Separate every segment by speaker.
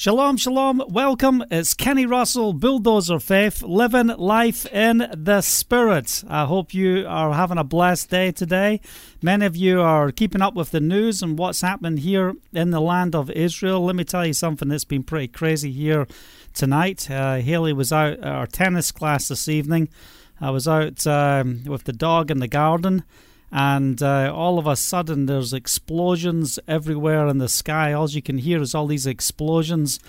Speaker 1: Shalom, shalom, welcome. It's Kenny Russell, Bulldozer Faith, living life in the Spirit. I hope you are having a blessed day today. Many of you are keeping up with the news and what's happening here in the land of Israel. Let me tell you something that's been pretty crazy here tonight. Uh, Haley was out at our tennis class this evening. I was out um, with the dog in the garden and uh, all of a sudden there's explosions everywhere in the sky. All you can hear is all these explosions,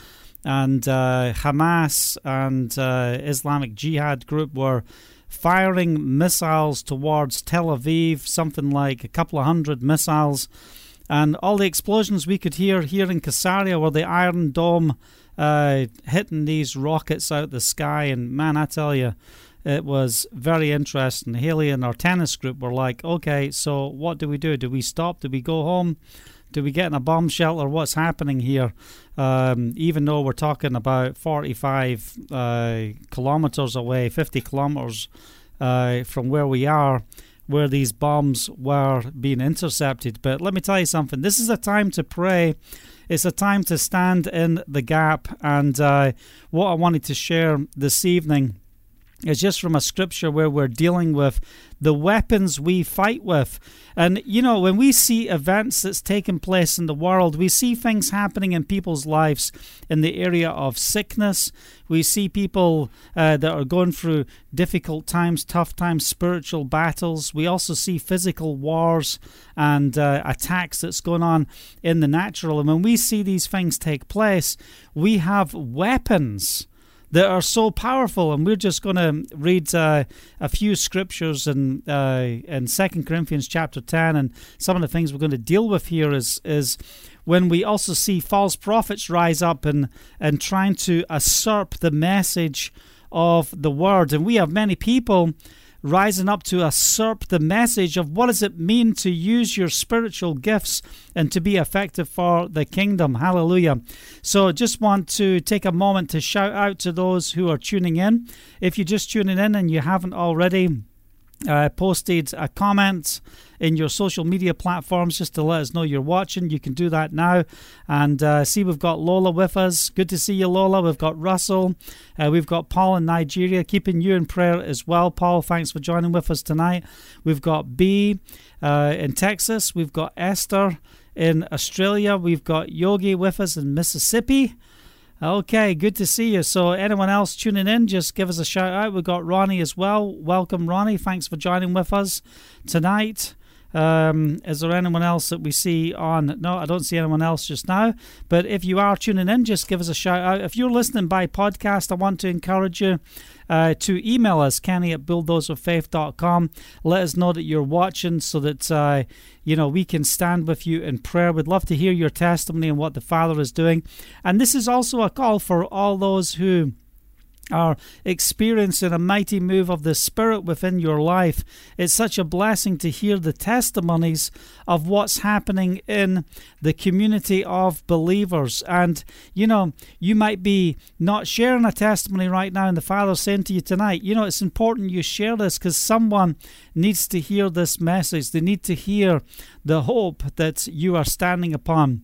Speaker 1: and uh, Hamas and uh, Islamic Jihad group were firing missiles towards Tel Aviv, something like a couple of hundred missiles, and all the explosions we could hear here in Caesarea were the Iron Dome uh, hitting these rockets out the sky, and man, I tell you it was very interesting. Haley and our tennis group were like, okay, so what do we do? Do we stop? Do we go home? Do we get in a bomb shelter? What's happening here? Um, even though we're talking about 45 uh, kilometers away, 50 kilometers uh, from where we are, where these bombs were being intercepted. But let me tell you something this is a time to pray. It's a time to stand in the gap. And uh, what I wanted to share this evening is just from a scripture where we're dealing with the weapons we fight with. And, you know, when we see events that's taking place in the world, we see things happening in people's lives in the area of sickness. We see people uh, that are going through difficult times, tough times, spiritual battles. We also see physical wars and uh, attacks that's going on in the natural. And when we see these things take place, we have weapons that are so powerful. And we're just going to read uh, a few scriptures in uh, in Second Corinthians chapter ten, and some of the things we're going to deal with here is is when we also see false prophets rise up and and trying to usurp the message of the word, and we have many people rising up to usurp the message of what does it mean to use your spiritual gifts and to be effective for the kingdom. Hallelujah. So just want to take a moment to shout out to those who are tuning in. If you're just tuning in and you haven't already, uh, posted a comment in your social media platforms just to let us know you're watching. You can do that now. And uh, see, we've got Lola with us. Good to see you, Lola. We've got Russell. Uh, we've got Paul in Nigeria, keeping you in prayer as well. Paul, thanks for joining with us tonight. We've got B uh, in Texas. We've got Esther in Australia. We've got Yogi with us in Mississippi. Okay, good to see you. So, anyone else tuning in, just give us a shout out. We've got Ronnie as well. Welcome, Ronnie. Thanks for joining with us tonight. Um, is there anyone else that we see on? No, I don't see anyone else just now. But if you are tuning in, just give us a shout out. If you're listening by podcast, I want to encourage you uh, to email us, Kenny at bulldozerfaith.com. Let us know that you're watching so that, uh, you know, we can stand with you in prayer. We'd love to hear your testimony and what the Father is doing. And this is also a call for all those who are experiencing a mighty move of the Spirit within your life. It's such a blessing to hear the testimonies of what's happening in the community of believers. And, you know, you might be not sharing a testimony right now, and the Father's saying to you tonight, you know, it's important you share this because someone needs to hear this message. They need to hear the hope that you are standing upon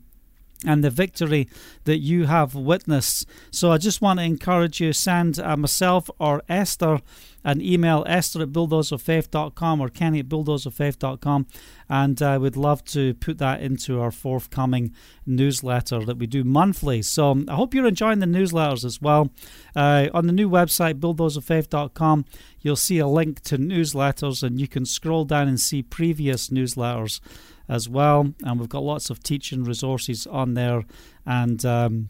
Speaker 1: and the victory that you have witnessed. So I just want to encourage you, send uh, myself or Esther an email, esther at bulldozerfaith.com or kenny at bulldozerfaith.com, and I would love to put that into our forthcoming newsletter that we do monthly. So um, I hope you're enjoying the newsletters as well. Uh, on the new website, bulldozerfaith.com, you'll see a link to newsletters, and you can scroll down and see previous newsletters as well. And we've got lots of teaching resources on there and um,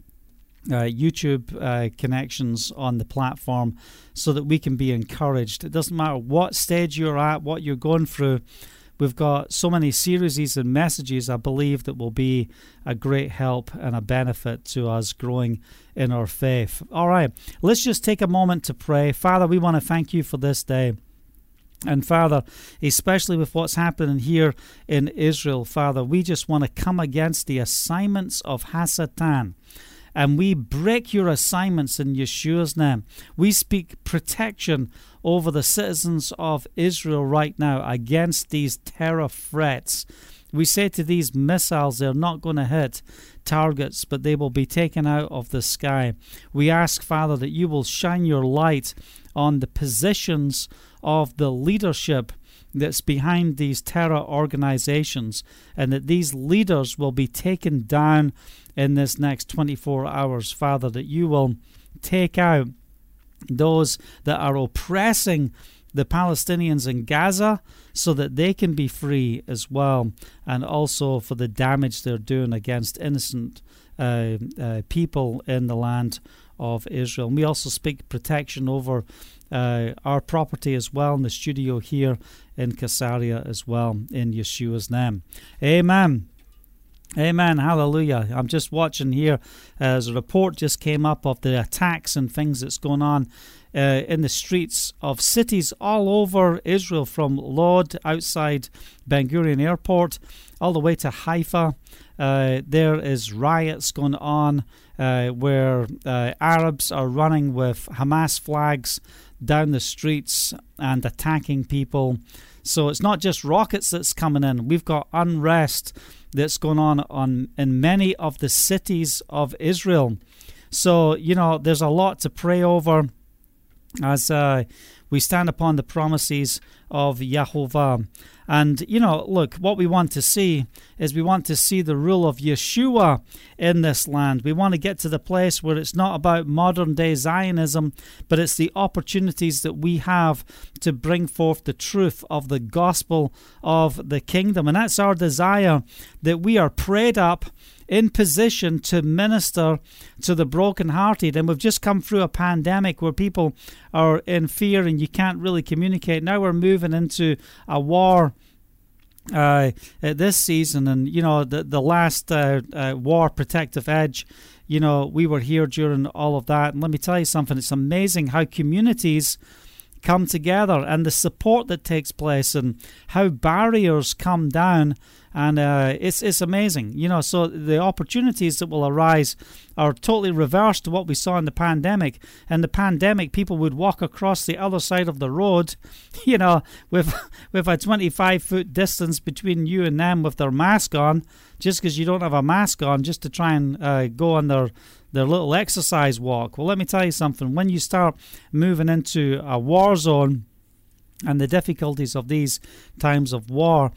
Speaker 1: uh, YouTube uh, connections on the platform so that we can be encouraged. It doesn't matter what stage you're at, what you're going through. We've got so many series and messages, I believe, that will be a great help and a benefit to us growing in our faith. All right, let's just take a moment to pray. Father, we want to thank you for this day. And Father, especially with what's happening here in Israel, Father, we just want to come against the assignments of Hasatan. And we break your assignments in Yeshua's name. We speak protection over the citizens of Israel right now against these terror threats We say to these missiles, they're not going to hit targets, but they will be taken out of the sky. We ask, Father, that you will shine your light on the positions of the leadership that's behind these terror organizations, and that these leaders will be taken down in this next 24 hours, Father, that you will take out those that are oppressing the Palestinians in Gaza so that they can be free as well, and also for the damage they're doing against innocent uh, uh, people in the land of Israel. And we also speak protection over uh, our property as well in the studio here in Caesarea as well in Yeshua's name. Amen. Amen. Hallelujah. I'm just watching here as a report just came up of the attacks and things that's going on uh, in the streets of cities all over Israel, from Lod outside Ben Gurion Airport all the way to Haifa. Uh, there is riots going on uh, where uh, Arabs are running with Hamas flags down the streets and attacking people. So it's not just rockets that's coming in. We've got unrest that's going on on in many of the cities of Israel. So you know, there's a lot to pray over as uh, we stand upon the promises of Yahovah. And, you know, look, what we want to see is we want to see the rule of Yeshua in this land. We want to get to the place where it's not about modern day Zionism, but it's the opportunities that we have to bring forth the truth of the gospel of the kingdom. And that's our desire that we are prayed up in position to minister to the brokenhearted. And we've just come through a pandemic where people are in fear and you can't really communicate. Now we're moving into a war. Uh, this season, and you know the the last uh, uh, war, protective edge. You know we were here during all of that, and let me tell you something. It's amazing how communities come together and the support that takes place, and how barriers come down and uh, it's it's amazing, you know. So the opportunities that will arise are totally reversed to what we saw in the pandemic. In the pandemic, people would walk across the other side of the road, you know, with with a 25 foot distance between you and them with their mask on, just because you don't have a mask on, just to try and uh, go on their their little exercise walk. Well, let me tell you something. When you start moving into a war zone and the difficulties of these times of war,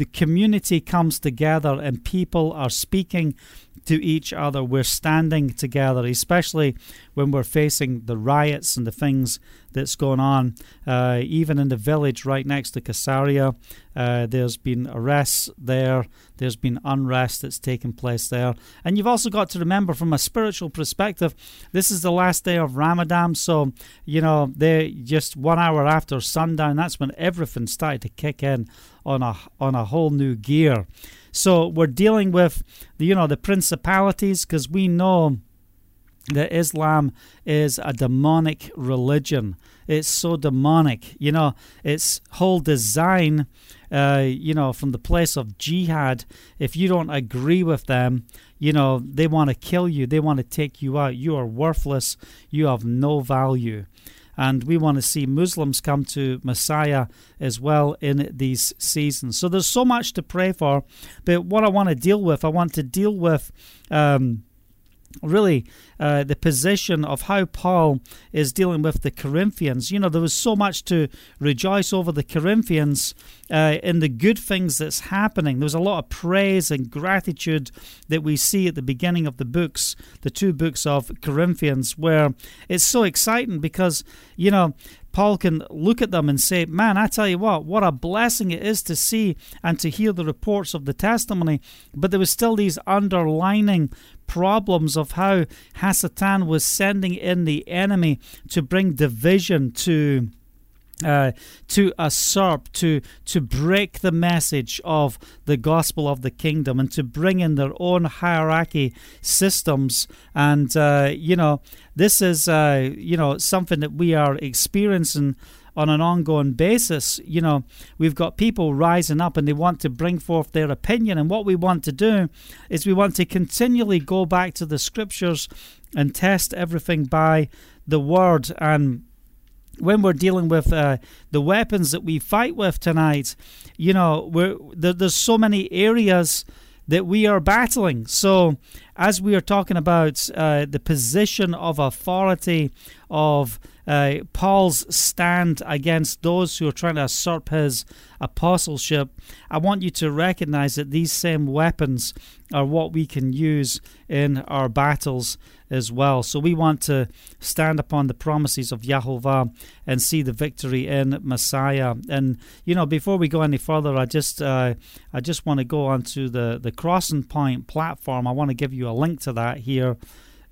Speaker 1: the community comes together and people are speaking to each other. We're standing together, especially when we're facing the riots and the things that's going on. Uh, even in the village right next to Caesarea, uh, there's been arrests there, there's been unrest that's taken place there. And you've also got to remember from a spiritual perspective, this is the last day of Ramadan, so, you know, they're just one hour after sundown, that's when everything started to kick in on a, on a whole new gear. So we're dealing with the, you know the principalities because we know that Islam is a demonic religion. It's so demonic, you know. Its whole design, uh, you know, from the place of jihad. If you don't agree with them, you know, they want to kill you. They want to take you out. You are worthless. You have no value. And we want to see Muslims come to Messiah as well in these seasons. So there's so much to pray for. But what I want to deal with, I want to deal with. Um, really uh, the position of how Paul is dealing with the Corinthians. You know, there was so much to rejoice over the Corinthians uh, in the good things that's happening. There was a lot of praise and gratitude that we see at the beginning of the books, the two books of Corinthians, where it's so exciting because, you know, Paul can look at them and say, Man, I tell you what, what a blessing it is to see and to hear the reports of the testimony. But there was still these underlining problems of how Hasatan was sending in the enemy to bring division to uh, to usurp, to to break the message of the gospel of the kingdom, and to bring in their own hierarchy systems. And uh, you know, this is uh, you know something that we are experiencing on an ongoing basis. You know, we've got people rising up and they want to bring forth their opinion. And what we want to do is we want to continually go back to the scriptures and test everything by the word and when we're dealing with uh, the weapons that we fight with tonight, you know, there, there's so many areas that we are battling. So, as we are talking about uh, the position of authority of uh, Paul's stand against those who are trying to usurp his apostleship, I want you to recognize that these same weapons are what we can use in our battles as well. So we want to stand upon the promises of Yahovah and see the victory in Messiah. And you know, before we go any further, I just uh, I just want to go onto the the Crossing Point platform. I want to give you a link to that here.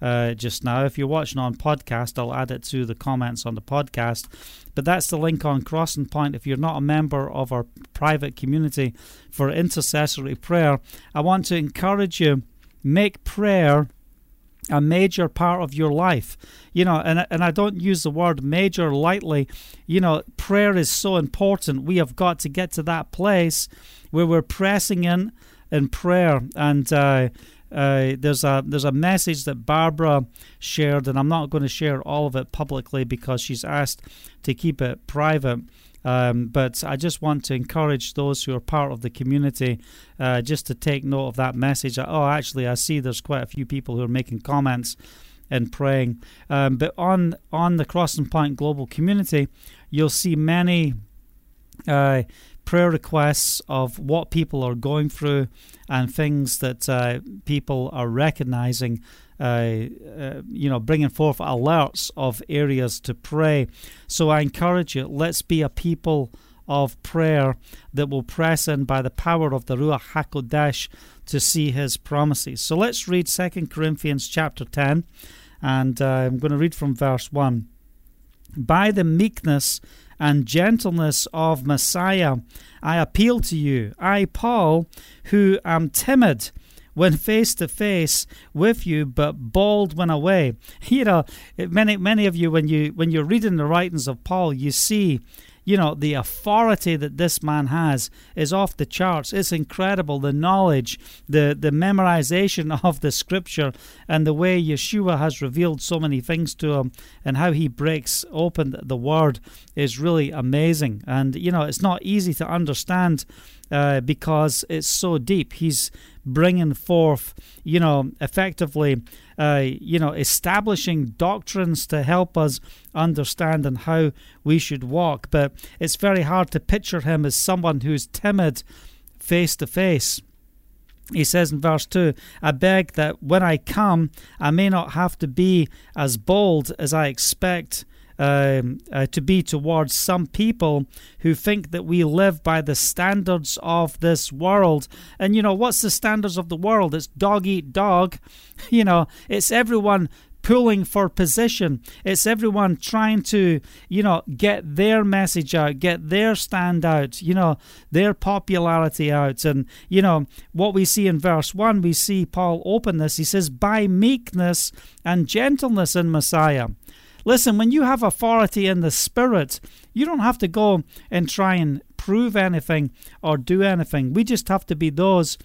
Speaker 1: Uh, just now. If you're watching on podcast, I'll add it to the comments on the podcast. But that's the link on Crossing Point. If you're not a member of our private community for intercessory prayer, I want to encourage you make prayer a major part of your life you know and, and i don't use the word major lightly you know prayer is so important we have got to get to that place where we're pressing in in prayer and uh, uh, there's a there's a message that Barbara shared, and I'm not going to share all of it publicly because she's asked to keep it private. Um, but I just want to encourage those who are part of the community uh, just to take note of that message. Oh, actually, I see there's quite a few people who are making comments and praying. Um, but on on the Crossing Point Global Community, you'll see many uh, prayer requests of what people are going through and things that uh, people are recognizing uh, uh, you know, bringing forth alerts of areas to pray. So I encourage you, let's be a people of prayer that will press in by the power of the Ruach HaKodesh to see his promises. So let's read 2 Corinthians chapter 10, and uh, I'm going to read from verse 1. By the meekness and gentleness of Messiah, I appeal to you, I, Paul, who am timid when face to face with you, but bold when away. You know, many many of you when you when you're reading the writings of Paul, you see you know, the authority that this man has is off the charts. It's incredible. The knowledge, the, the memorization of the scripture, and the way Yeshua has revealed so many things to him, and how he breaks open the word is really amazing. And, you know, it's not easy to understand uh, because it's so deep. He's bringing forth, you know, effectively, uh, you know, establishing doctrines to help us understand and how we should walk. But it's very hard to picture him as someone who's timid face to face. He says in verse 2 I beg that when I come, I may not have to be as bold as I expect um, uh, to be towards some people who think that we live by the standards of this world. And you know, what's the standards of the world? It's dog eat dog. You know, it's everyone pulling for position. It's everyone trying to, you know, get their message out, get their stand out, you know, their popularity out. And, you know, what we see in verse 1, we see Paul open this. He says, by meekness and gentleness in Messiah. Listen, when you have authority in the Spirit, you don't have to go and try and prove anything or do anything. We just have to be those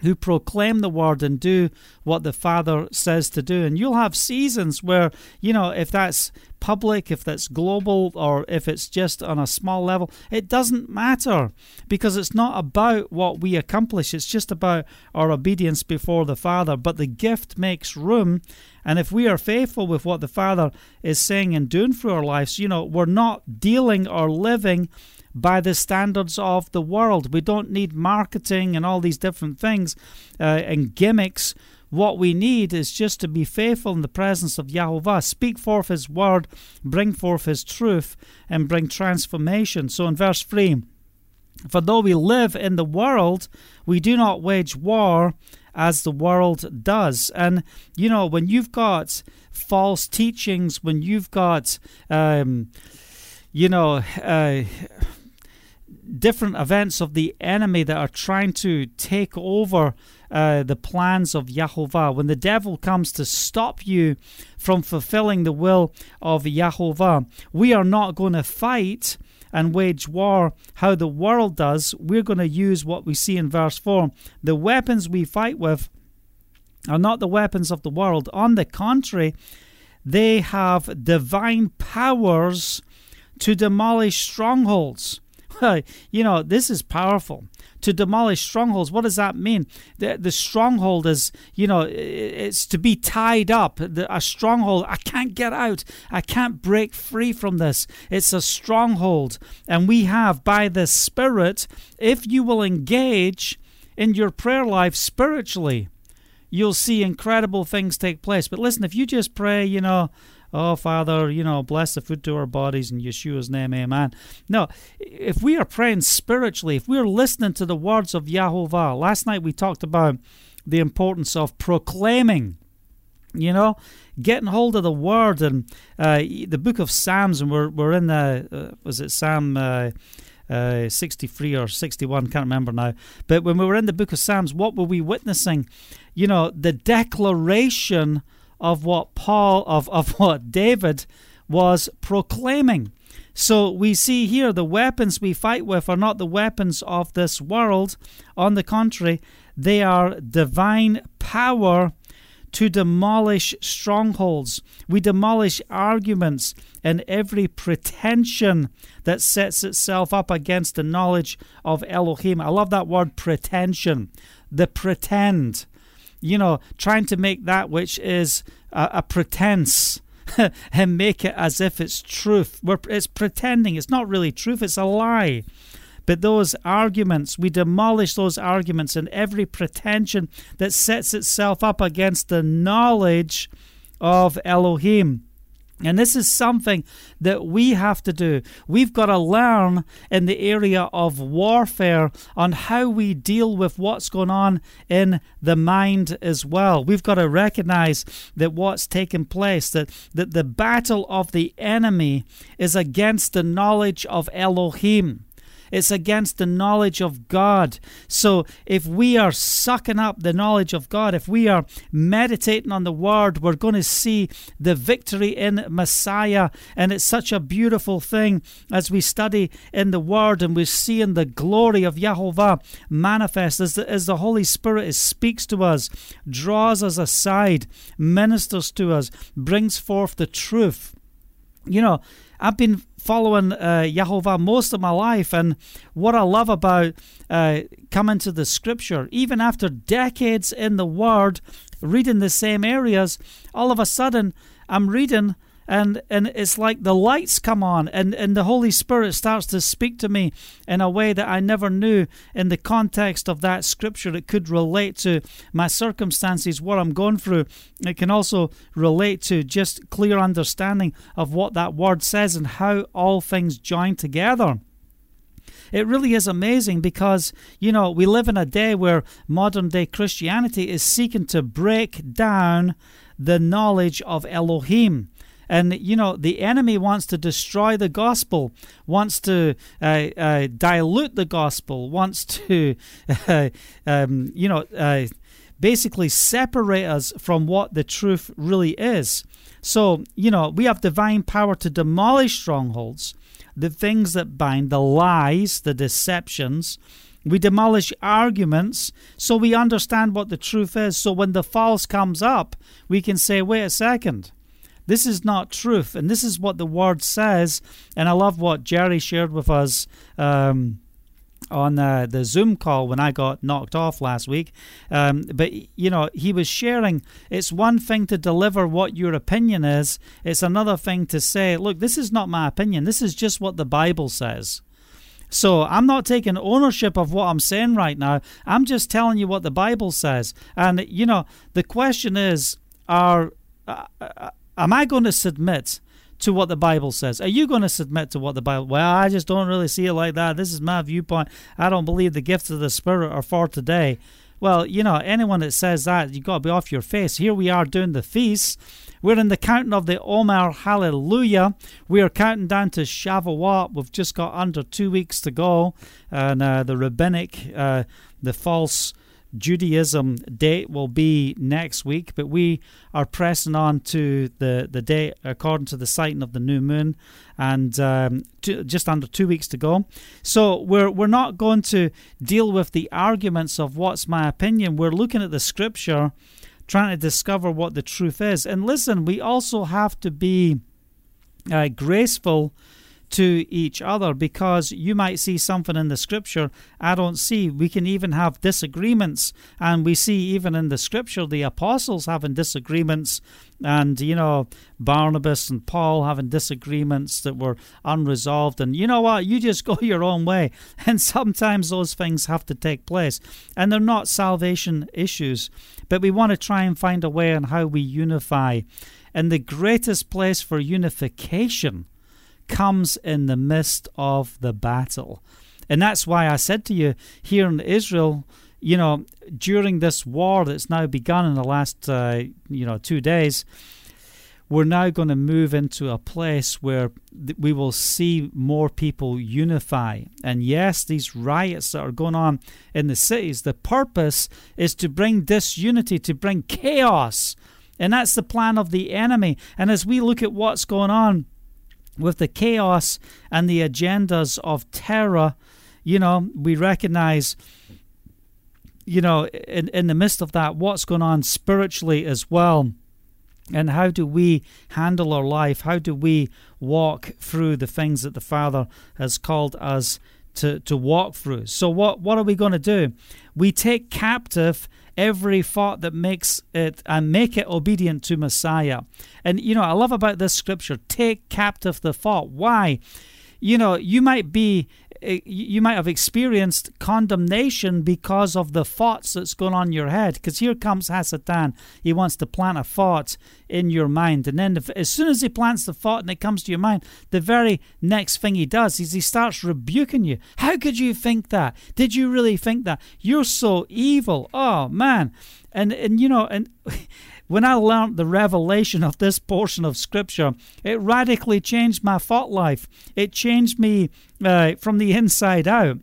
Speaker 1: who proclaim the word and do what the Father says to do. And you'll have seasons where, you know, if that's public, if that's global, or if it's just on a small level, it doesn't matter because it's not about what we accomplish. It's just about our obedience before the Father. But the gift makes room. And if we are faithful with what the Father is saying and doing through our lives, you know, we're not dealing or living by the standards of the world. We don't need marketing and all these different things uh, and gimmicks. What we need is just to be faithful in the presence of Yahovah, speak forth His word, bring forth His truth, and bring transformation. So in verse 3, for though we live in the world, we do not wage war as the world does. And, you know, when you've got false teachings, when you've got, um, you know, uh, different events of the enemy that are trying to take over uh, the plans of Yahovah. When the devil comes to stop you from fulfilling the will of Yahovah, we are not going to fight and wage war how the world does. We're going to use what we see in verse 4. The weapons we fight with are not the weapons of the world. On the contrary, they have divine powers to demolish strongholds. You know, this is powerful. To demolish strongholds, what does that mean? The, the stronghold is, you know, it's to be tied up. The, a stronghold, I can't get out. I can't break free from this. It's a stronghold. And we have, by the Spirit, if you will engage in your prayer life spiritually, you'll see incredible things take place. But listen, if you just pray, you know, oh, Father, you know, bless the food to our bodies in Yeshua's name, amen. No, if we are praying spiritually, if we're listening to the words of Yahovah, last night we talked about the importance of proclaiming you know getting hold of the word and uh, the book of psalms and we're, we're in the uh, was it psalm uh, uh, 63 or 61, can't remember now. But when we were in the book of Psalms, what were we witnessing? You know, the declaration of what Paul, of, of what David was proclaiming. So we see here the weapons we fight with are not the weapons of this world. On the contrary, they are divine power to demolish strongholds. We demolish arguments and every pretension that sets itself up against the knowledge of Elohim. I love that word pretension. The pretend. You know, trying to make that which is a, a pretense and make it as if it's truth. We're, it's pretending. It's not really truth, it's a lie. But those arguments, we demolish those arguments and every pretension that sets itself up against the knowledge of Elohim. And this is something that we have to do. We've got to learn in the area of warfare on how we deal with what's going on in the mind as well. We've got to recognize that what's taking place, that, that the battle of the enemy is against the knowledge of Elohim. It's against the knowledge of God. So if we are sucking up the knowledge of God, if we are meditating on the Word, we're going to see the victory in Messiah. And it's such a beautiful thing as we study in the Word and we're seeing the glory of Yahovah manifest as the, as the Holy Spirit speaks to us, draws us aside, ministers to us, brings forth the truth. You know, I've been following uh, most of my life, and what I love about uh, coming to the Scripture, even after decades in the Word, reading the same areas, all of a sudden I'm reading and and it's like the lights come on and and the holy spirit starts to speak to me in a way that i never knew in the context of that scripture. It could relate to my circumstances what i'm going through. It can also relate to just clear understanding of what that word says and how all things join together. It really is amazing because, you know, we live in a day where modern day Christianity is seeking to break down the knowledge of Elohim. And, you know, the enemy wants to destroy the gospel, wants to uh, uh, dilute the gospel, wants to, uh, um, you know, uh, basically separate us from what the truth really is. So, you know, we have divine power to demolish strongholds, the things that bind, the lies, the deceptions. We demolish arguments so we understand what the truth is. So when the false comes up, we can say, wait a second. This is not truth, and this is what the word says. And I love what Jerry shared with us um, on uh, the Zoom call when I got knocked off last week. Um, but, you know, he was sharing it's one thing to deliver what your opinion is, it's another thing to say, look, this is not my opinion, this is just what the Bible says. So I'm not taking ownership of what I'm saying right now. I'm just telling you what the Bible says. And, you know, the question is, are. Uh, uh Am I going to submit to what the Bible says? Are you going to submit to what the Bible? Well, I just don't really see it like that. This is my viewpoint. I don't believe the gifts of the Spirit are for today. Well, you know, anyone that says that, you've got to be off your face. Here we are doing the feast. We're in the counting of the Omer Hallelujah. We are counting down to Shavuot. We've just got under two weeks to go. And uh, the rabbinic, uh, the false Judaism date will be next week, but we are pressing on to the, the date according to the sighting of the new moon, and um, just under two weeks to go. So we're we're not going to deal with the arguments of what's my opinion. We're looking at the scripture, trying to discover what the truth is. And listen, we also have to be uh, graceful to each other because you might see something in the scripture I don't see. We can even have disagreements, and we see even in the scripture the apostles having disagreements, and you know, Barnabas and Paul having disagreements that were unresolved. And you know what? You just go your own way, and sometimes those things have to take place, and they're not salvation issues, but we want to try and find a way on how we unify. And the greatest place for unification comes in the midst of the battle. And that's why I said to you here in Israel, you know, during this war that's now begun in the last, uh, you know, two days, we're now going to move into a place where we will see more people unify. And yes, these riots that are going on in the cities, the purpose is to bring disunity, to bring chaos. And that's the plan of the enemy. And as we look at what's going on, with the chaos and the agendas of terror, you know, we recognize, you know, in, in the midst of that, what's going on spiritually as well. And how do we handle our life? How do we walk through the things that the Father has called us to, to walk through? So, what, what are we going to do? We take captive every thought that makes it and make it obedient to Messiah. And you know, I love about this scripture take captive the thought. Why? You know, you might be Eh, you might have experienced condemnation because of the thoughts that's going on in your head. Because here comes Hasatan. He wants to plant a thought in your mind. And then if, as soon as he plants the thought and it comes to your mind, the very next thing he does is he starts rebuking you. How could you think that? Did you really think that? You're so evil. Oh, man. And, and you know, and When I learned the revelation of this portion of Scripture, it radically changed my thought life. It changed me uh, from the inside out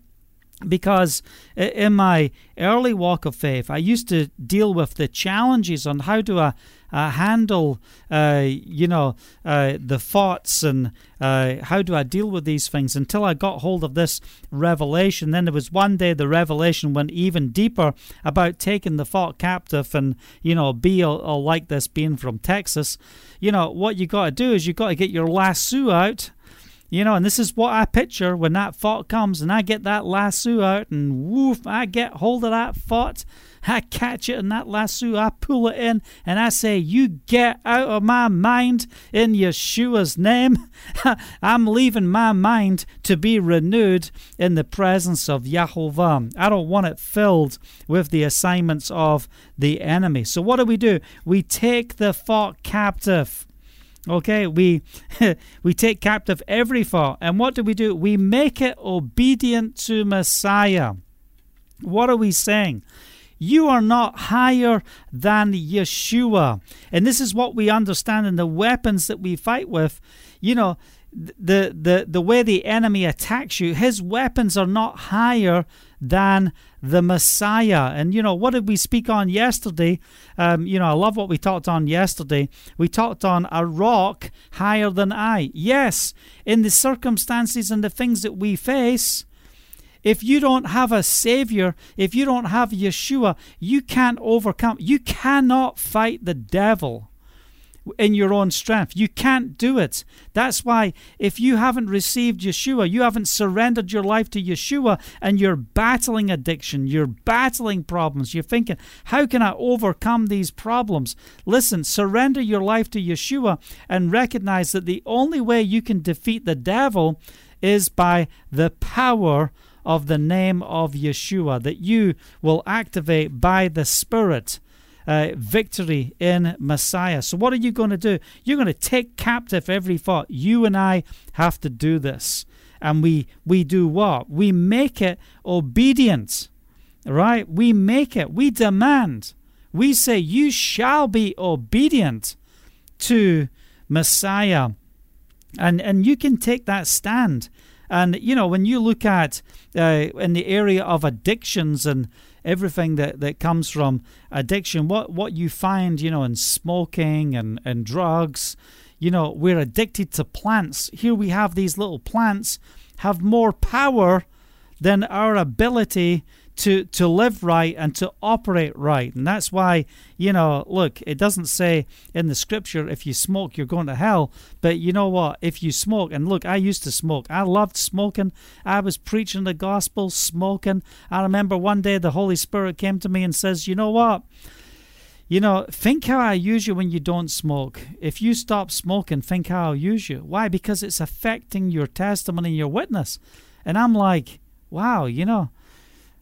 Speaker 1: because in my early walk of faith, I used to deal with the challenges on how do I uh, handle, uh, you know, uh, the thoughts and uh, how do I deal with these things until I got hold of this revelation. Then there was one day the revelation went even deeper about taking the thought captive and, you know, be all like this being from Texas. You know, what you got to do is you got to get your lasso out you know, and this is what I picture when that thought comes and I get that lasso out and woof, I get hold of that thought. I catch it in that lasso, I pull it in, and I say, You get out of my mind in Yeshua's name. I'm leaving my mind to be renewed in the presence of Yahovah. I don't want it filled with the assignments of the enemy. So, what do we do? We take the thought captive. Okay, we we take captive every thought, and what do we do? We make it obedient to Messiah. What are we saying? You are not higher than Yeshua. And this is what we understand in the weapons that we fight with. You know, the the the way the enemy attacks you, his weapons are not higher than the Messiah. And, you know, what did we speak on yesterday? Um, you know, I love what we talked on yesterday. We talked on a rock higher than I. Yes, in the circumstances and the things that we face, if you don't have a Savior, if you don't have Yeshua, you can't overcome. You cannot fight the devil in your own strength. You can't do it. That's why if you haven't received Yeshua, you haven't surrendered your life to Yeshua, and you're battling addiction, you're battling problems, you're thinking, how can I overcome these problems? Listen, surrender your life to Yeshua and recognize that the only way you can defeat the devil is by the power of the name of Yeshua, that you will activate by the Spirit uh, victory in Messiah. So, what are you going to do? You're going to take captive every thought. You and I have to do this. And we, we do what? We make it obedient, right? We make it, we demand. We say, You shall be obedient to Messiah. And, and you can take that stand. And, you know, when you look at uh, in the area of addictions and everything that, that comes from addiction, what, what you find, you know, in smoking and, and drugs, you know, we're addicted to plants. Here we have these little plants have more power than our ability to to live right and to operate right. And that's why, you know, look, it doesn't say in the scripture if you smoke you're going to hell, but you know what? If you smoke and look, I used to smoke. I loved smoking. I was preaching the gospel smoking. I remember one day the Holy Spirit came to me and says, "You know what? You know, think how I use you when you don't smoke. If you stop smoking, think how I'll use you. Why? Because it's affecting your testimony, your witness. And I'm like, wow, you know,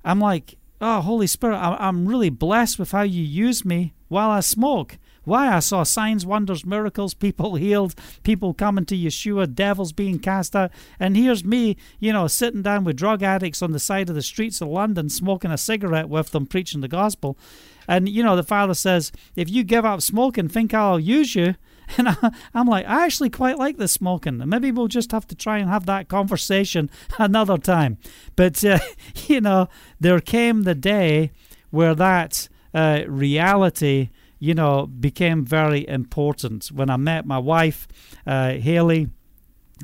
Speaker 1: I'm like, oh, Holy Spirit, I'm really blessed with how you use me while I smoke. Why? I saw signs, wonders, miracles, people healed, people coming to Yeshua, devils being cast out. And here's me, you know, sitting down with drug addicts on the side of the streets of London, smoking a cigarette with them, preaching the gospel. And, you know, the father says, if you give up smoking, think I'll use you. And I, am like, I actually quite like the smoking. Maybe we'll just have to try and have that conversation another time. But, uh, you know, there came the day where that uh, reality, you know, became very important. When I met my wife, uh, Haley,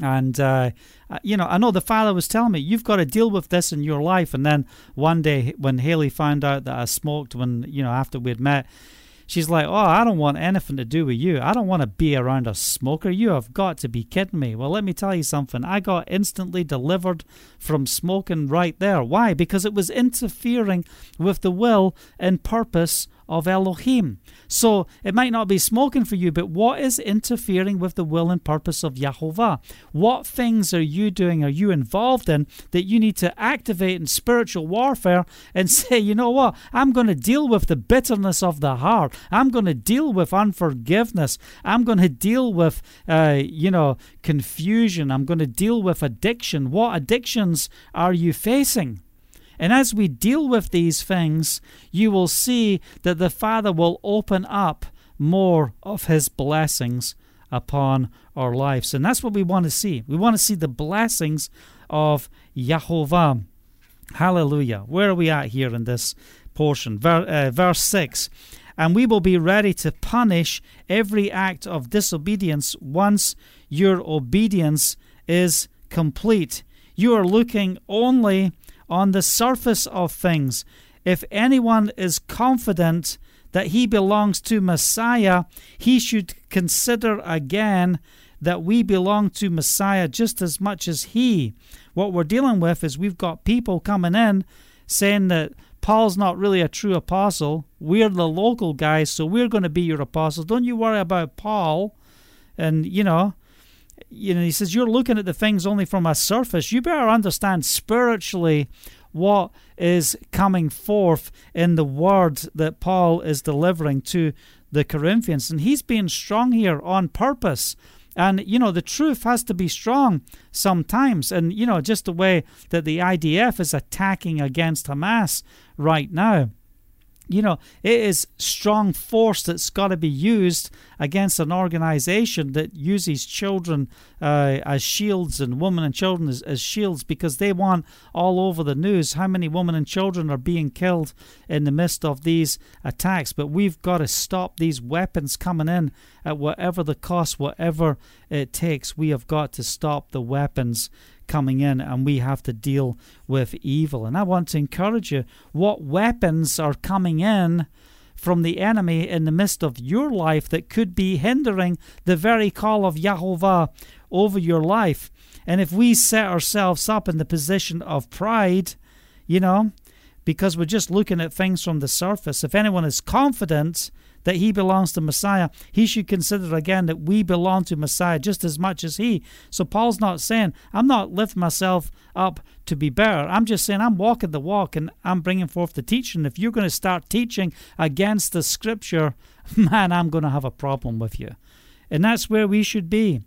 Speaker 1: and uh, you know, I know the father was telling me you've got to deal with this in your life. And then one day, when Haley found out that I smoked, when you know after we'd met, she's like, "Oh, I don't want anything to do with you. I don't want to be around a smoker. You have got to be kidding me." Well, let me tell you something. I got instantly delivered from smoking right there. Why? Because it was interfering with the will and purpose of Elohim. So it might not be smoking for you, but what is interfering with the will and purpose of Yahovah? What things are you doing, are you involved in that you need to activate in spiritual warfare and say, you know what, I'm going to deal with the bitterness of the heart. I'm going to deal with unforgiveness. I'm going to deal with, uh, you know, confusion. I'm going to deal with addiction. What addictions are you facing? And as we deal with these things, you will see that the Father will open up more of His blessings upon our lives. And that's what we want to see. We want to see the blessings of Yahovah. Hallelujah. Where are we at here in this portion? Ver, uh, verse 6 And we will be ready to punish every act of disobedience once your obedience is complete. You are looking only on the surface of things. If anyone is confident that he belongs to Messiah, he should consider again that we belong to Messiah just as much as he. What we're dealing with is we've got people coming in saying that Paul's not really a true apostle. We're the local guys, so we're going to be your apostles. Don't you worry about Paul. And, you know, you know, he says, You're looking at the things only from a surface. You better understand spiritually what is coming forth in the word that Paul is delivering to the Corinthians. And he's being strong here on purpose. And, you know, the truth has to be strong sometimes. And, you know, just the way that the IDF is attacking against Hamas right now you know, it is strong force that's got to be used against an organization that uses children uh, as shields and women and children as, as, shields because they want all over the news how many women and children are being killed in the midst of these attacks. But we've got to stop these weapons coming in at whatever the cost, whatever it takes. We have got to stop the weapons coming in and we have to deal with evil. And I want to encourage you what weapons are coming in from the enemy in the midst of your life that could be hindering the very call of Yahovah over your life. And if we set ourselves up in the position of pride, you know, because we're just looking at things from the surface, if anyone is confident that he belongs to Messiah, he should consider again that we belong to Messiah just as much as he. So Paul's not saying, I'm not lifting myself up to be better. I'm just saying I'm walking the walk and I'm bringing forth the teaching. If you're going to start teaching against the scripture, man, I'm going to have a problem with you. And that's where we should be.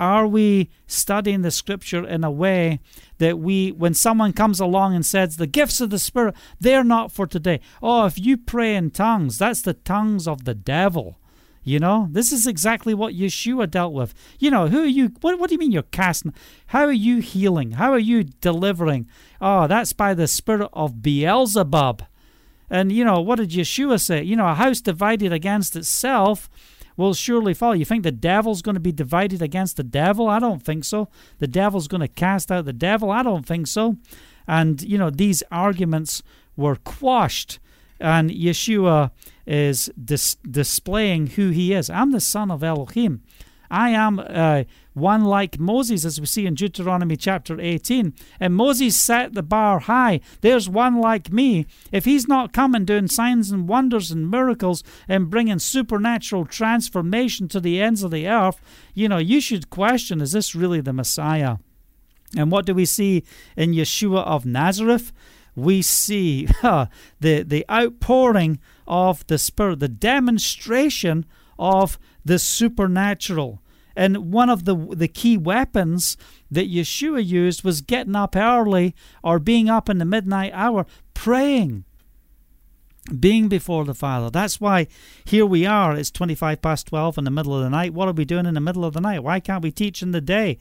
Speaker 1: Are we studying the scripture in a way that we, when someone comes along and says, the gifts of the Spirit, they're not for today. Oh, if you pray in tongues, that's the tongues of the devil. You know, this is exactly what Yeshua dealt with. You know, who are you? What, what do you mean you're casting? How are you healing? How are you delivering? Oh, that's by the spirit of Beelzebub. And, you know, what did Yeshua say? You know, a house divided against itself will surely fall. You think the devil's going to be divided against the devil? I don't think so. The devil's going to cast out the devil? I don't think so. And, you know, these arguments were quashed. And Yeshua is dis- displaying who he is. I'm the son of Elohim. I am uh, one like Moses, as we see in Deuteronomy chapter 18. And Moses set the bar high. There's one like me. If he's not coming doing signs and wonders and miracles and bringing supernatural transformation to the ends of the earth, you know, you should question is this really the Messiah? And what do we see in Yeshua of Nazareth? We see uh, the, the outpouring of the Spirit, the demonstration of the supernatural. And one of the the key weapons that Yeshua used was getting up early or being up in the midnight hour praying. Being before the Father. That's why here we are. It's 25 past 12 in the middle of the night. What are we doing in the middle of the night? Why can't we teach in the day?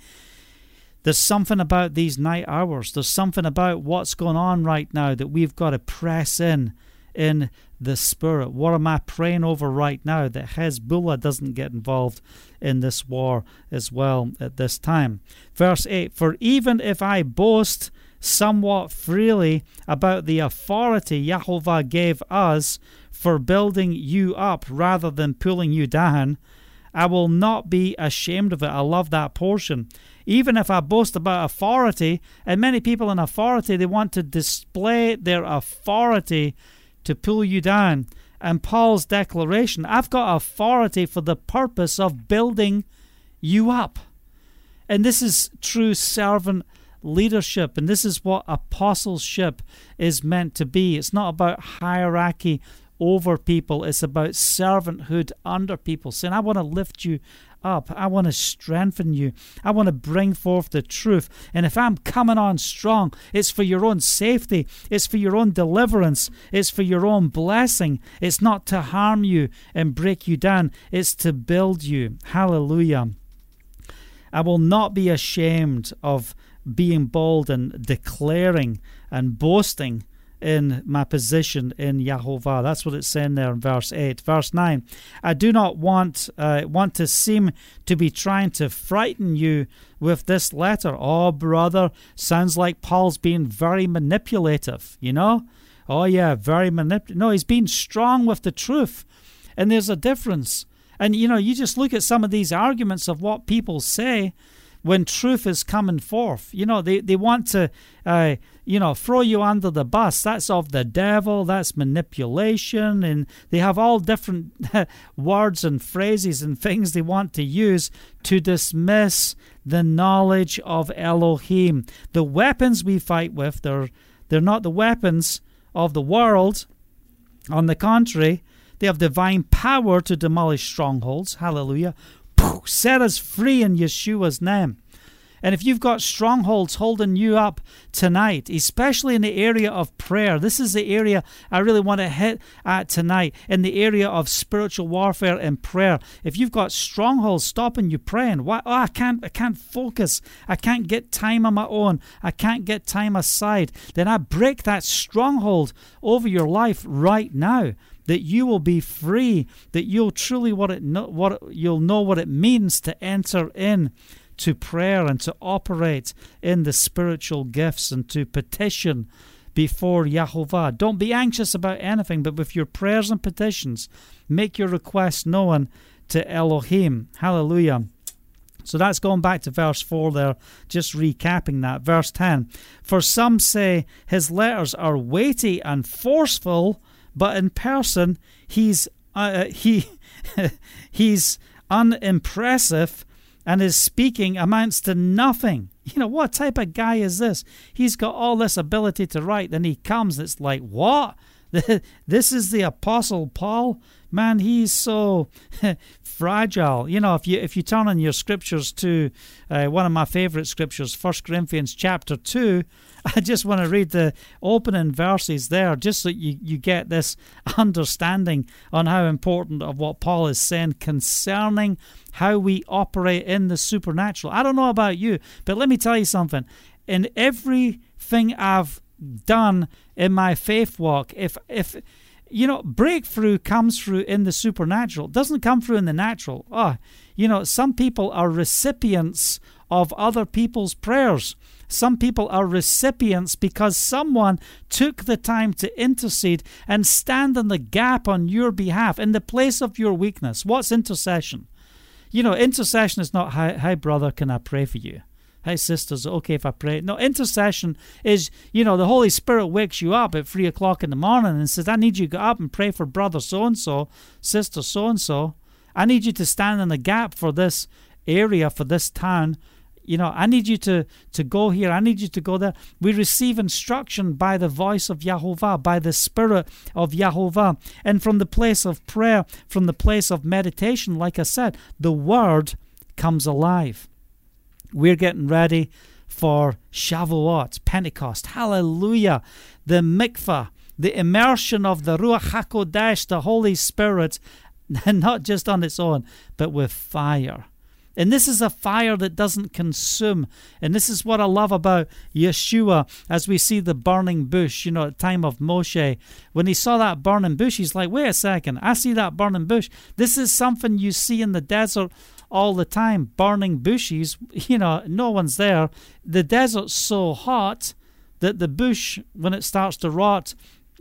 Speaker 1: There's something about these night hours. There's something about what's going on right now that we've got to press in in the Spirit? What am I praying over right now that Hezbollah doesn't get involved in this war as well at this time? Verse 8 For even if I boast somewhat freely about the authority Yahovah gave us for building you up rather than pulling you down, I will not be ashamed of it. I love that portion. Even if I boast about authority, and many people in authority, they want to display their authority to pull you down. And Paul's declaration I've got authority for the purpose of building you up. And this is true servant leadership, and this is what apostleship is meant to be. It's not about hierarchy over people, it's about servanthood under people, saying, I want to lift you up. I want to strengthen you. I want to bring forth the truth. And if I'm coming on strong, it's for your own safety, it's for your own deliverance, it's for your own blessing. It's not to harm you and break you down, it's to build you. Hallelujah. I will not be ashamed of being bold and declaring and boasting in my position in Yahovah. That's what it's saying there in verse 8. Verse 9, I do not want, uh, want to seem to be trying to frighten you with this letter. Oh, brother, sounds like Paul's being very manipulative, you know? Oh, yeah, very manipulative. No, he's being strong with the truth. And there's a difference. And, you know, you just look at some of these arguments of what people say when truth is coming forth. You know, they, they want to, uh, you know, throw you under the bus. That's of the devil, that's manipulation, and they have all different words and phrases and things they want to use to dismiss the knowledge of Elohim. The weapons we fight with, they're, they're not the weapons of the world. On the contrary, they have divine power to demolish strongholds. Hallelujah set us free in Yeshua's name. And if you've got strongholds holding you up tonight, especially in the area of prayer, this is the area I really want to hit at tonight in the area of spiritual warfare and prayer. If you've got strongholds stopping you praying, why oh, I can't I can't focus. I can't get time on my own. I can't get time aside. Then I break that stronghold over your life right now that you will be free, that you'll truly what it what you'll know what it means to enter in to prayer and to operate in the spiritual gifts and to petition before Yahovah. Don't be anxious about anything, but with your prayers and petitions, make your requests known to Elohim. Hallelujah. So that's going back to verse 4 there, just recapping that. Verse 10 For some say his letters are weighty and forceful, but in person he's uh, uh he he's unimpressive and his speaking amounts to nothing. You know, what type of guy is this? He's got all this ability to write, then he comes, it's like, what? this is the Apostle Paul? Man, he's so fragile. You know, if you if you turn on your scriptures to uh, one of my favorite scriptures, First Corinthians chapter two, I just want to read the opening verses there, just so you, you get this understanding on how important of what Paul is saying concerning how we operate in the supernatural. I don't know about you, but let me tell you something. In everything I've done in my faith walk, if if you know, breakthrough comes through in the supernatural. It doesn't come through in the natural. Oh, you know, some people are recipients of other people's prayers. Some people are recipients because someone took the time to intercede and stand in the gap on your behalf in the place of your weakness. What's intercession? You know, intercession is not, hi, hi brother, can I pray for you? Hey, sisters, okay if I pray? No, intercession is, you know, the Holy Spirit wakes you up at 3 o'clock in the morning and says, I need you to get up and pray for brother so and so, sister so and so. I need you to stand in the gap for this area, for this town, you know, I need you to, to go here. I need you to go there. We receive instruction by the voice of Yahovah, by the Spirit of Yahovah. And from the place of prayer, from the place of meditation, like I said, the Word comes alive. We're getting ready for Shavuot, Pentecost. Hallelujah. The mikvah, the immersion of the Ruach HaKodesh, the Holy Spirit, not just on its own, but with fire. And this is a fire that doesn't consume. And this is what I love about Yeshua as we see the burning bush, you know, at time of Moshe. When he saw that burning bush, he's like, wait a second, I see that burning bush. This is something you see in the desert all the time burning bushes. You know, no one's there. The desert's so hot that the bush, when it starts to rot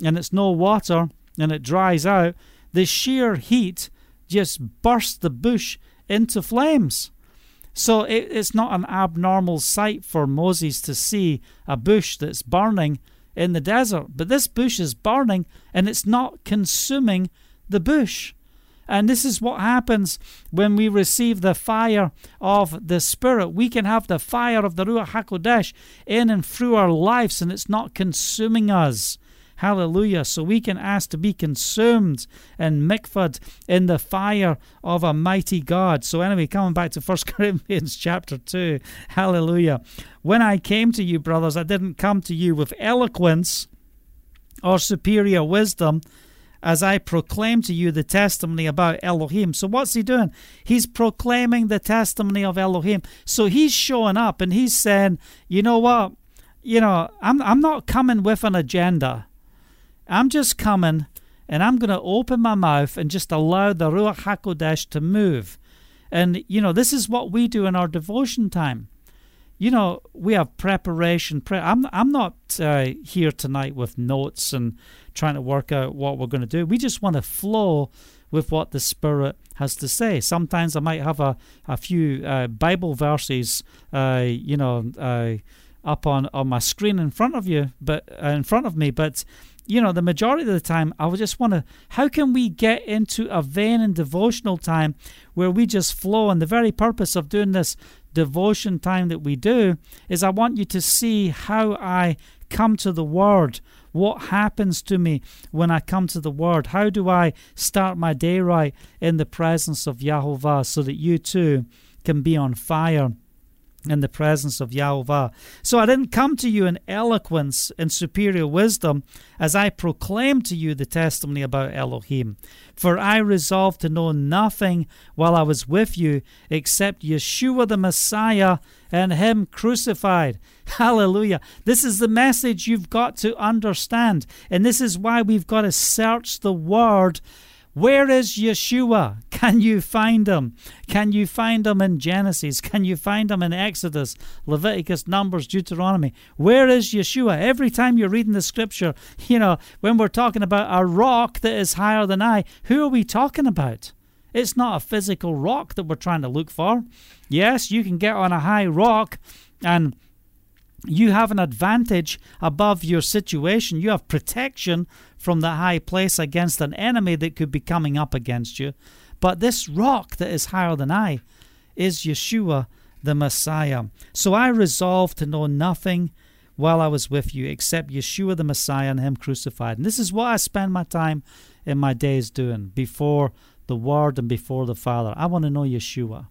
Speaker 1: and it's no water and it dries out, the sheer heat just bursts the bush into flames. So it, it's not an abnormal sight for Moses to see a bush that's burning in the desert. But this bush is burning and it's not consuming the bush. And this is what happens when we receive the fire of the Spirit. We can have the fire of the Ruach HaKodesh in and through our lives, and it's not consuming us. Hallelujah. So we can ask to be consumed and mikvahd in the fire of a mighty God. So, anyway, coming back to 1 Corinthians chapter 2. Hallelujah. When I came to you, brothers, I didn't come to you with eloquence or superior wisdom as I proclaim to you the testimony about Elohim. So, what's he doing? He's proclaiming the testimony of Elohim. So, he's showing up and he's saying, you know what? You know, I'm, I'm not coming with an agenda. I'm just coming and I'm going to open my mouth and just allow the Ruach HaKodesh to move. And, you know, this is what we do in our devotion time. You know, we have preparation. Pre- I'm, I'm not uh, here tonight with notes and trying to work out what we're going to do. We just want to flow with what the Spirit has to say. Sometimes I might have a, a few uh, Bible verses, uh, you know, uh, up on, on my screen in front of you, but uh, in front of me, but you know, the majority of the time, I would just want to, how can we get into a vein and devotional time where we just flow? And the very purpose of doing this devotion time that we do is I want you to see how I come to the Word. What happens to me when I come to the Word? How do I start my day right in the presence of Yahovah so that you too can be on fire? In the presence of Yahweh. So I didn't come to you in eloquence and superior wisdom as I proclaimed to you the testimony about Elohim. For I resolved to know nothing while I was with you except Yeshua the Messiah and Him crucified. Hallelujah. This is the message you've got to understand. And this is why we've got to search the Word where is Yeshua? Can you find him? Can you find him in Genesis? Can you find him in Exodus, Leviticus, Numbers, Deuteronomy? Where is Yeshua? Every time you're reading the scripture, you know, when we're talking about a rock that is higher than I, who are we talking about? It's not a physical rock that we're trying to look for. Yes, you can get on a high rock and you have an advantage above your situation. You have protection from the high place against an enemy that could be coming up against you. But this rock that is higher than I is Yeshua the Messiah. So I resolved to know nothing while I was with you except Yeshua the Messiah and Him crucified. And this is what I spend my time in my days doing before the Word and before the Father. I want to know Yeshua.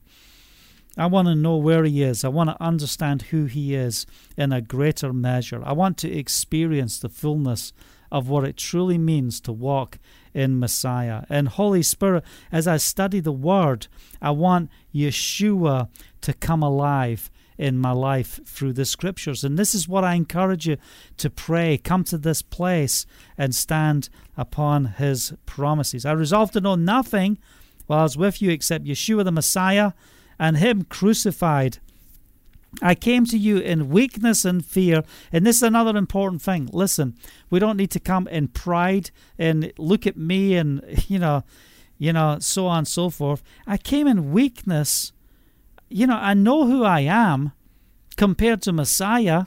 Speaker 1: I want to know where He is. I want to understand who He is in a greater measure. I want to experience the fullness of what it truly means to walk in Messiah. And Holy Spirit, as I study the Word, I want Yeshua to come alive in my life through the scriptures. And this is what I encourage you to pray. Come to this place and stand upon his promises. I resolved to know nothing while I was with you except Yeshua the Messiah and him crucified. I came to you in weakness and fear. And this is another important thing. Listen, we don't need to come in pride and look at me and, you know, you know, so on and so forth. I came in weakness. You know, I know who I am compared to Messiah.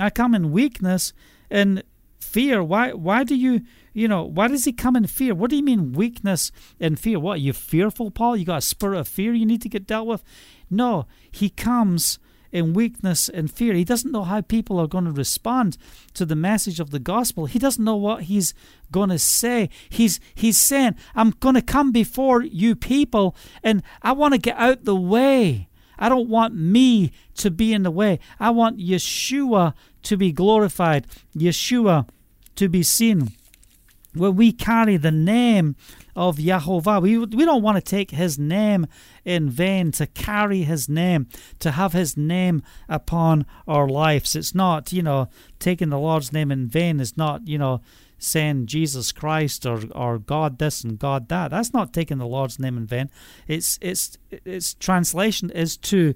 Speaker 1: I come in weakness and fear. Why why do you you know, why does he come in fear? What do you mean weakness and fear? What, you fearful, Paul? You got a spirit of fear you need to get dealt with? No, he comes in weakness and fear. He doesn't know how people are going to respond to the message of the gospel. He doesn't know what he's going to say. He's he's saying, "I'm going to come before you people and I want to get out the way. I don't want me to be in the way. I want Yeshua to be glorified, Yeshua to be seen." Where we carry the name of Yahovah. We, we don't want to take his name in vain, to carry his name, to have his name upon our lives. It's not, you know, taking the Lord's name in vain is not, you know, saying Jesus Christ or, or God this and God that. That's not taking the Lord's name in vain. It's it's its translation is to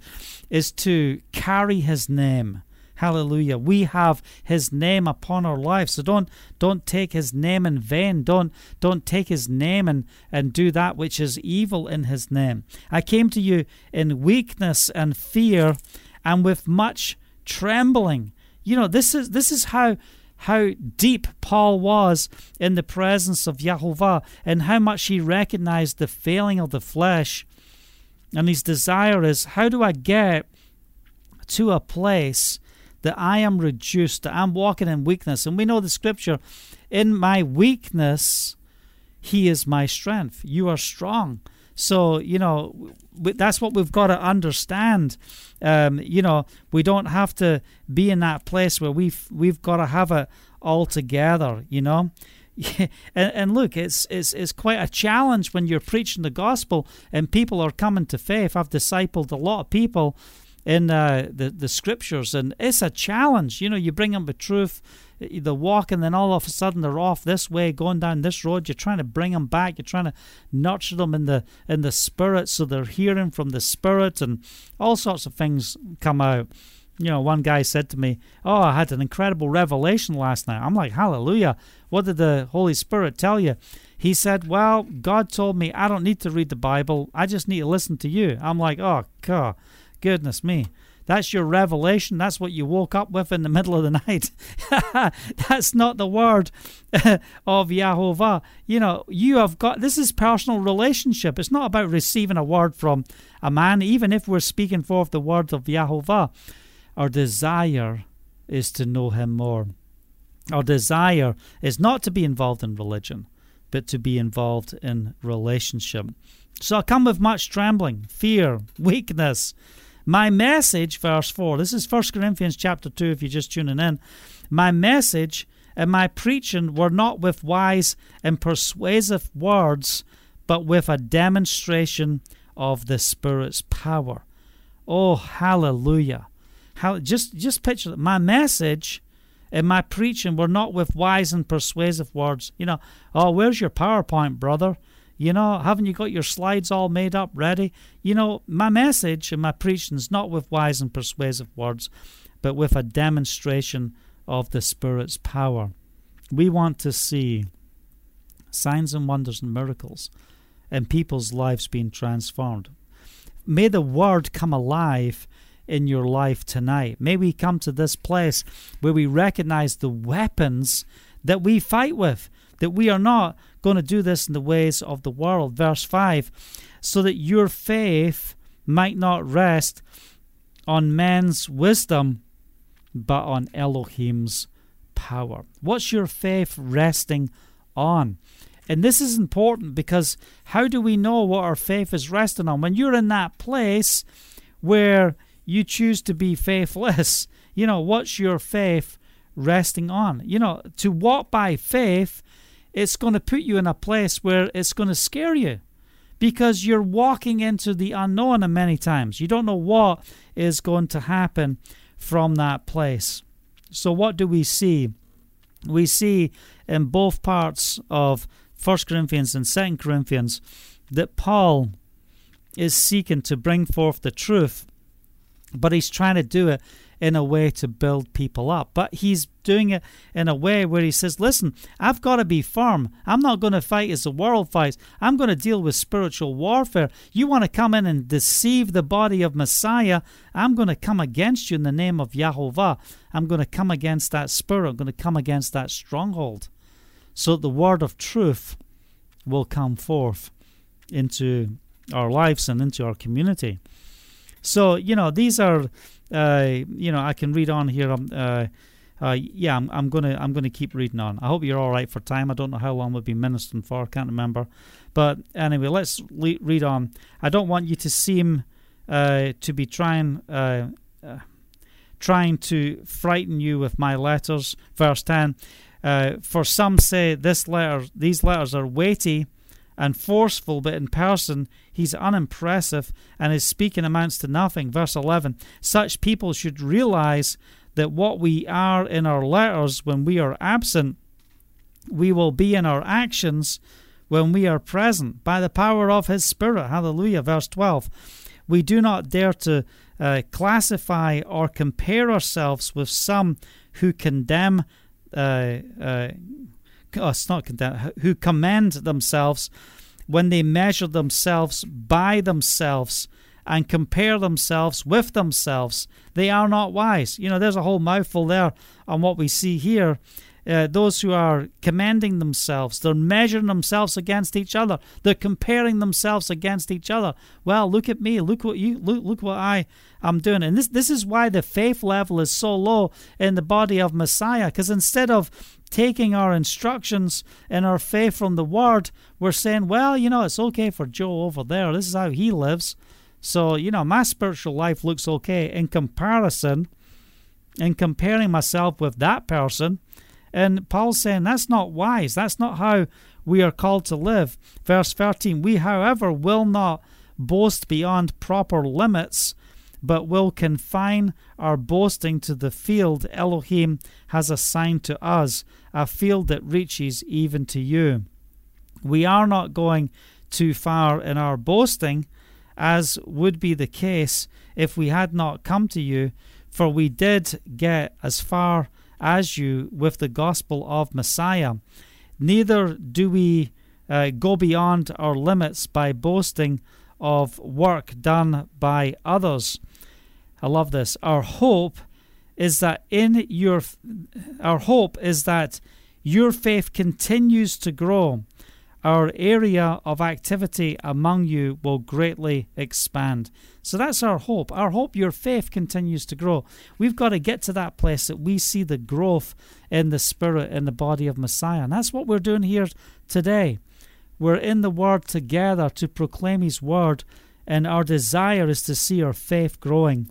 Speaker 1: is to carry his name Hallelujah. We have his name upon our lives. So don't don't take his name in vain. Don't don't take his name and, and do that which is evil in his name. I came to you in weakness and fear and with much trembling. You know, this is this is how how deep Paul was in the presence of Yahovah and how much he recognized the failing of the flesh. And his desire is how do I get to a place that I am reduced, that I'm walking in weakness. And we know the scripture in my weakness, He is my strength. You are strong. So, you know, that's what we've got to understand. Um, you know, we don't have to be in that place where we've we've got to have it all together. You know, and, and look, it's, it's it's quite a challenge when you're preaching the gospel and people are coming to faith. I've discipled a lot of people in uh, the the scriptures, and it's a challenge. You know, you bring them the truth, the walk, and then all of a sudden they're off this way, going down this road. You're trying to bring them back. You're trying to nurture them in the in the spirit, so they're hearing from the spirit, and all sorts of things come out. You know, one guy said to me, "Oh, I had an incredible revelation last night." I'm like, "Hallelujah! What did the Holy Spirit tell you?" He said, "Well, God told me I don't need to read the Bible. I just need to listen to you." I'm like, "Oh God." Goodness me. That's your revelation. That's what you woke up with in the middle of the night. That's not the word of Yahovah. You know, you have got this is personal relationship. It's not about receiving a word from a man, even if we're speaking forth the words of Yahovah. Our desire is to know him more. Our desire is not to be involved in religion, but to be involved in relationship. So I come with much trembling, fear, weakness my message, verse 4, this is 1 Corinthians chapter 2, if you're just tuning in. My message and my preaching were not with wise and persuasive words, but with a demonstration of the Spirit's power. Oh, hallelujah. How, just, just picture that. My message and my preaching were not with wise and persuasive words. You know, oh, where's your PowerPoint, brother? You know, haven't you got your slides all made up, ready? You know, my message and my preaching is not with wise and persuasive words, but with a demonstration of the Spirit's power. We want to see signs and wonders and miracles and people's lives being transformed. May the Word come alive in your life tonight. May we come to this place where we recognize the weapons that we fight with, that we are not going to do this in the ways of the world. Verse 5 so that your faith might not rest on man's wisdom, but on Elohim's power. What's your faith resting on? And this is important because how do we know what our faith is resting on? When you're in that place where you choose to be faithless, you know, what's your faith resting on? You know, to walk by faith it's going to put you in a place where it's going to scare you because you're walking into the unknown and many times. You don't know what is going to happen from that place. So, what do we see? We see in both parts of 1 Corinthians and 2 Corinthians that Paul is seeking to bring forth the truth but he's trying to do it in a way to build people up. But he's doing it in a way where he says, Listen, I've got to be firm. I'm not going to fight as the world fights. I'm going to deal with spiritual warfare. You want to come in and deceive the body of Messiah? I'm going to come against you in the name of Yahovah. I'm going to come against that spirit. I'm going to come against that stronghold. So that the word of truth will come forth into our lives and into our community. So, you know, these are, you know, I can read on here. Um, uh, uh, yeah, I'm, I'm, gonna I'm gonna keep reading on. I hope you're all right for time. I don't know how long we've been ministering for. I can't remember, but anyway, let's le- read on. I don't want you to seem uh, to be trying uh, uh, trying to frighten you with my letters. Verse ten. for some say this letter, these letters are weighty and forceful, but in person he's unimpressive and his speaking amounts to nothing. Verse 11 Such people should realize that what we are in our letters when we are absent, we will be in our actions when we are present by the power of his Spirit. Hallelujah. Verse 12 We do not dare to uh, classify or compare ourselves with some who condemn. Uh, uh, oh, not condemn, who commend themselves when they measure themselves by themselves and compare themselves with themselves. They are not wise. You know, there's a whole mouthful there on what we see here. Uh, those who are commending themselves, they're measuring themselves against each other. They're comparing themselves against each other. Well, look at me. Look what you look. Look what I am doing. And this this is why the faith level is so low in the body of Messiah. Because instead of taking our instructions and our faith from the Word, we're saying, well, you know, it's okay for Joe over there. This is how he lives. So, you know, my spiritual life looks okay in comparison, in comparing myself with that person. And Paul's saying that's not wise. That's not how we are called to live. Verse 13 We, however, will not boast beyond proper limits, but will confine our boasting to the field Elohim has assigned to us, a field that reaches even to you. We are not going too far in our boasting, as would be the case if we had not come to you, for we did get as far as you with the gospel of Messiah. Neither do we uh, go beyond our limits by boasting of work done by others. I love this. Our hope is that in your our hope is that your faith continues to grow our area of activity among you will greatly expand. So that's our hope. Our hope, your faith continues to grow. We've got to get to that place that we see the growth in the Spirit in the body of Messiah. And that's what we're doing here today. We're in the Word together to proclaim His Word, and our desire is to see our faith growing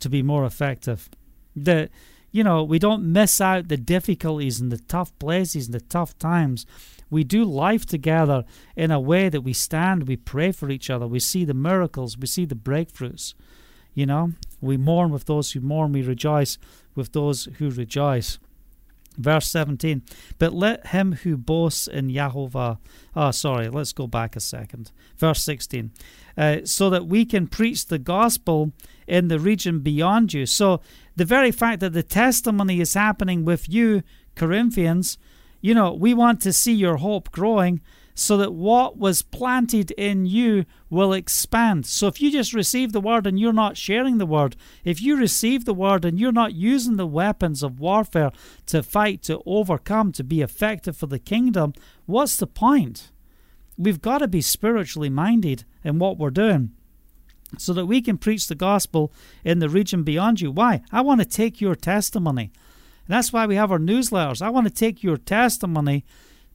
Speaker 1: to be more effective. The you know, we don't miss out the difficulties and the tough places and the tough times we do life together in a way that we stand, we pray for each other, we see the miracles, we see the breakthroughs. You know, we mourn with those who mourn, we rejoice with those who rejoice. Verse 17, but let him who boasts in Yahovah, oh, sorry, let's go back a second. Verse 16, uh, so that we can preach the gospel in the region beyond you. So the very fact that the testimony is happening with you, Corinthians, you know, we want to see your hope growing so that what was planted in you will expand. So if you just receive the word and you're not sharing the word, if you receive the word and you're not using the weapons of warfare to fight, to overcome, to be effective for the kingdom, what's the point? We've got to be spiritually minded in what we're doing so that we can preach the gospel in the region beyond you. Why? I want to take your testimony. And that's why we have our newsletters. I want to take your testimony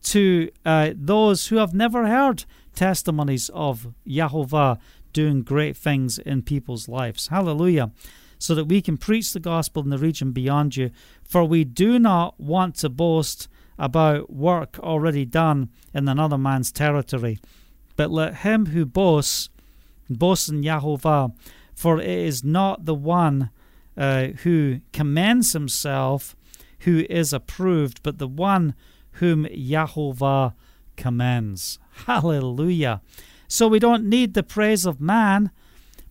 Speaker 1: to uh, those who have never heard testimonies of Yahovah doing great things in people's lives. Hallelujah. So that we can preach the gospel in the region beyond you. For we do not want to boast about work already done in another man's territory, but let him who boasts boast in Yahovah. For it is not the one uh, who commends himself who is approved, but the one whom Yahovah commends. Hallelujah. So we don't need the praise of man,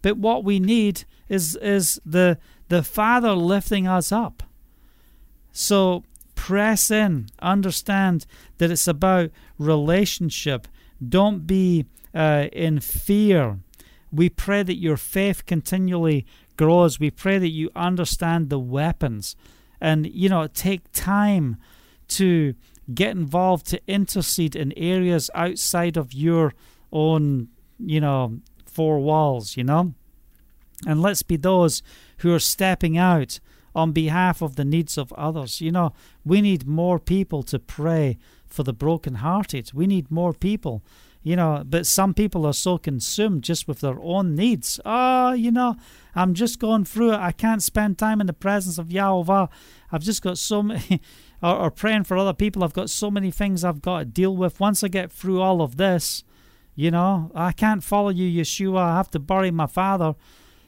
Speaker 1: But what we need is is the the Father lifting us up. So press in, understand that it's about relationship. Don't be uh, in fear. We pray that your faith continually grows. We pray that you understand the weapons and, you know, take time to get involved to intercede in areas outside of your own, you know, four walls, you know? And let's be those who are stepping out on behalf of the needs of others. You know, we need more people to pray for the brokenhearted. We need more people, you know, but some people are so consumed just with their own needs. Oh, you know, I'm just going through it. I can't spend time in the presence of Yahovah. I've just got so many, or, or praying for other people. I've got so many things I've got to deal with. Once I get through all of this, you know, I can't follow you, Yeshua. I have to bury my father.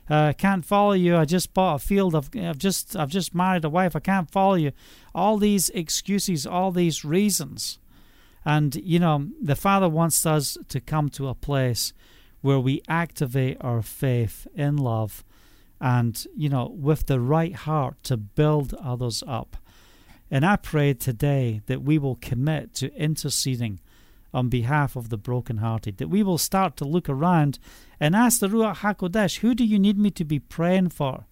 Speaker 1: Uh, can't follow you. I just bought a field. I've, I've just I've just married a wife. I can't follow you. All these excuses, all these reasons, and you know the Father wants us to come to a place where we activate our faith in love, and you know with the right heart to build others up. And I pray today that we will commit to interceding on behalf of the brokenhearted, that we will start to look around and ask the Ruach HaKodesh, who do you need me to be praying for?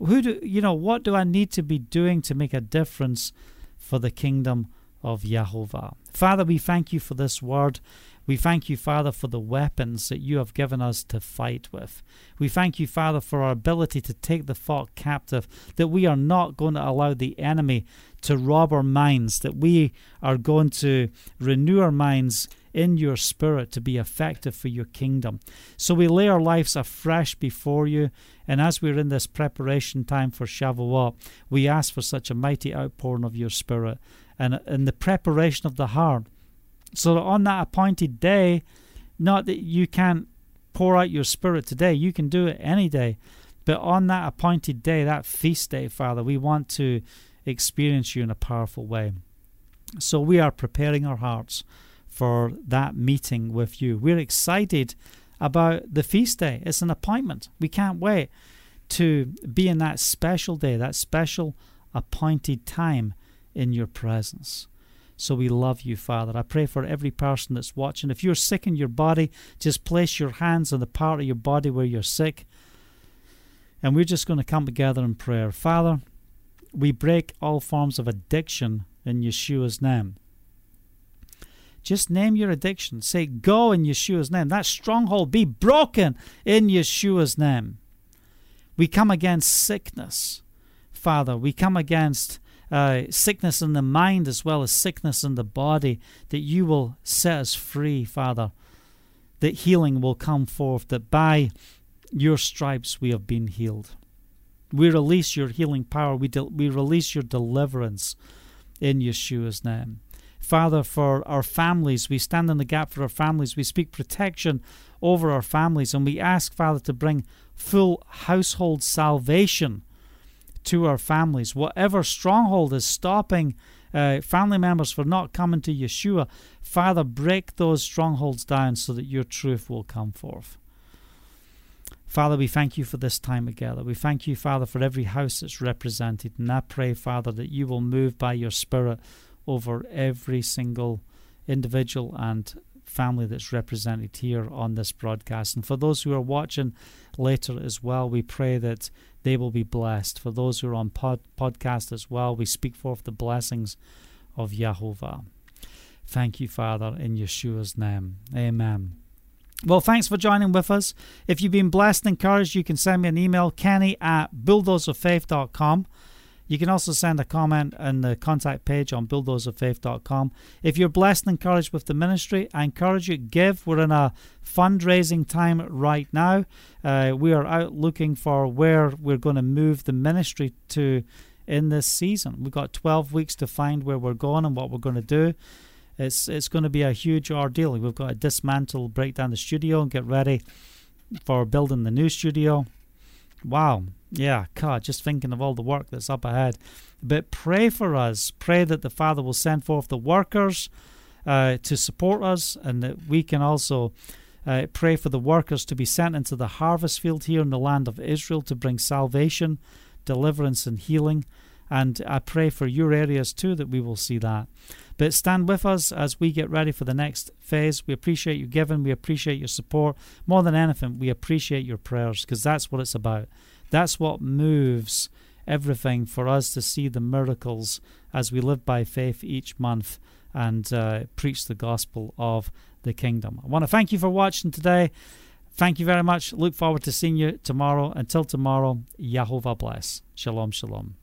Speaker 1: Who do you know what do I need to be doing to make a difference for the kingdom of Yahovah? Father, we thank you for this word. We thank you, Father, for the weapons that you have given us to fight with. We thank you, Father, for our ability to take the thought captive, that we are not going to allow the enemy to rob our minds, that we are going to renew our minds in your spirit to be effective for your kingdom. So we lay our lives afresh before you, and as we're in this preparation time for Shavuot, we ask for such a mighty outpouring of your spirit and in the preparation of the heart so that on that appointed day, not that you can't pour out your spirit today, you can do it any day. But on that appointed day, that feast day, Father, we want to experience you in a powerful way. So we are preparing our hearts for that meeting with you. We're excited about the feast day. It's an appointment. We can't wait to be in that special day, that special appointed time in your presence. So we love you, Father. I pray for every person that's watching. If you're sick in your body, just place your hands on the part of your body where you're sick. And we're just going to come together in prayer. Father, we break all forms of addiction in Yeshua's name. Just name your addiction. Say, go in Yeshua's name. That stronghold be broken in Yeshua's name. We come against sickness, Father. We come against uh, sickness in the mind as well as sickness in the body, that you will set us free, Father, that healing will come forth, that by your stripes we have been healed. We release your healing power, we, de- we release your deliverance in Yeshua's name. Father, for our families, we stand in the gap for our families. We speak protection over our families, and we ask, Father, to bring full household salvation to our families. Whatever stronghold is stopping uh, family members from not coming to Yeshua, Father, break those strongholds down so that your truth will come forth. Father, we thank you for this time together. We thank you, Father, for every house that's represented. And I pray, Father, that you will move by your Spirit over every single individual and family that's represented here on this broadcast. And for those who are watching later as well, we pray that they will be blessed. For those who are on pod, podcast as well, we speak forth the blessings of Yahovah. Thank you, Father, in Yeshua's name. Amen. Well, thanks for joining with us. If you've been blessed and encouraged, you can send me an email, kenny at bulldozerfaith.com. You can also send a comment on the contact page on bulldozerfaith.com. If you're blessed and encouraged with the ministry, I encourage you give. We're in a fundraising time right now. Uh, we are out looking for where we're going to move the ministry to in this season. We've got 12 weeks to find where we're going and what we're going to do. It's it's going to be a huge ordeal. We've got to dismantle, break down the studio, and get ready for building the new studio. Wow, yeah, God, just thinking of all the work that's up ahead. But pray for us. Pray that the Father will send forth the workers uh, to support us and that we can also Uh, pray for the workers to be sent into the harvest field here in the land of Israel to bring salvation, deliverance, and healing. And I pray for your areas too that we will see that. But stand with us as we get ready for the next phase. We appreciate you giving, we appreciate your support. More than anything, we appreciate your prayers because that's what it's about. That's what moves everything for us to see the miracles as we live by faith each month and uh, preach the gospel of the kingdom. I want to thank you for watching today. Thank you very much. Look forward to seeing you tomorrow. Until tomorrow, Yahovah bless. Shalom, shalom.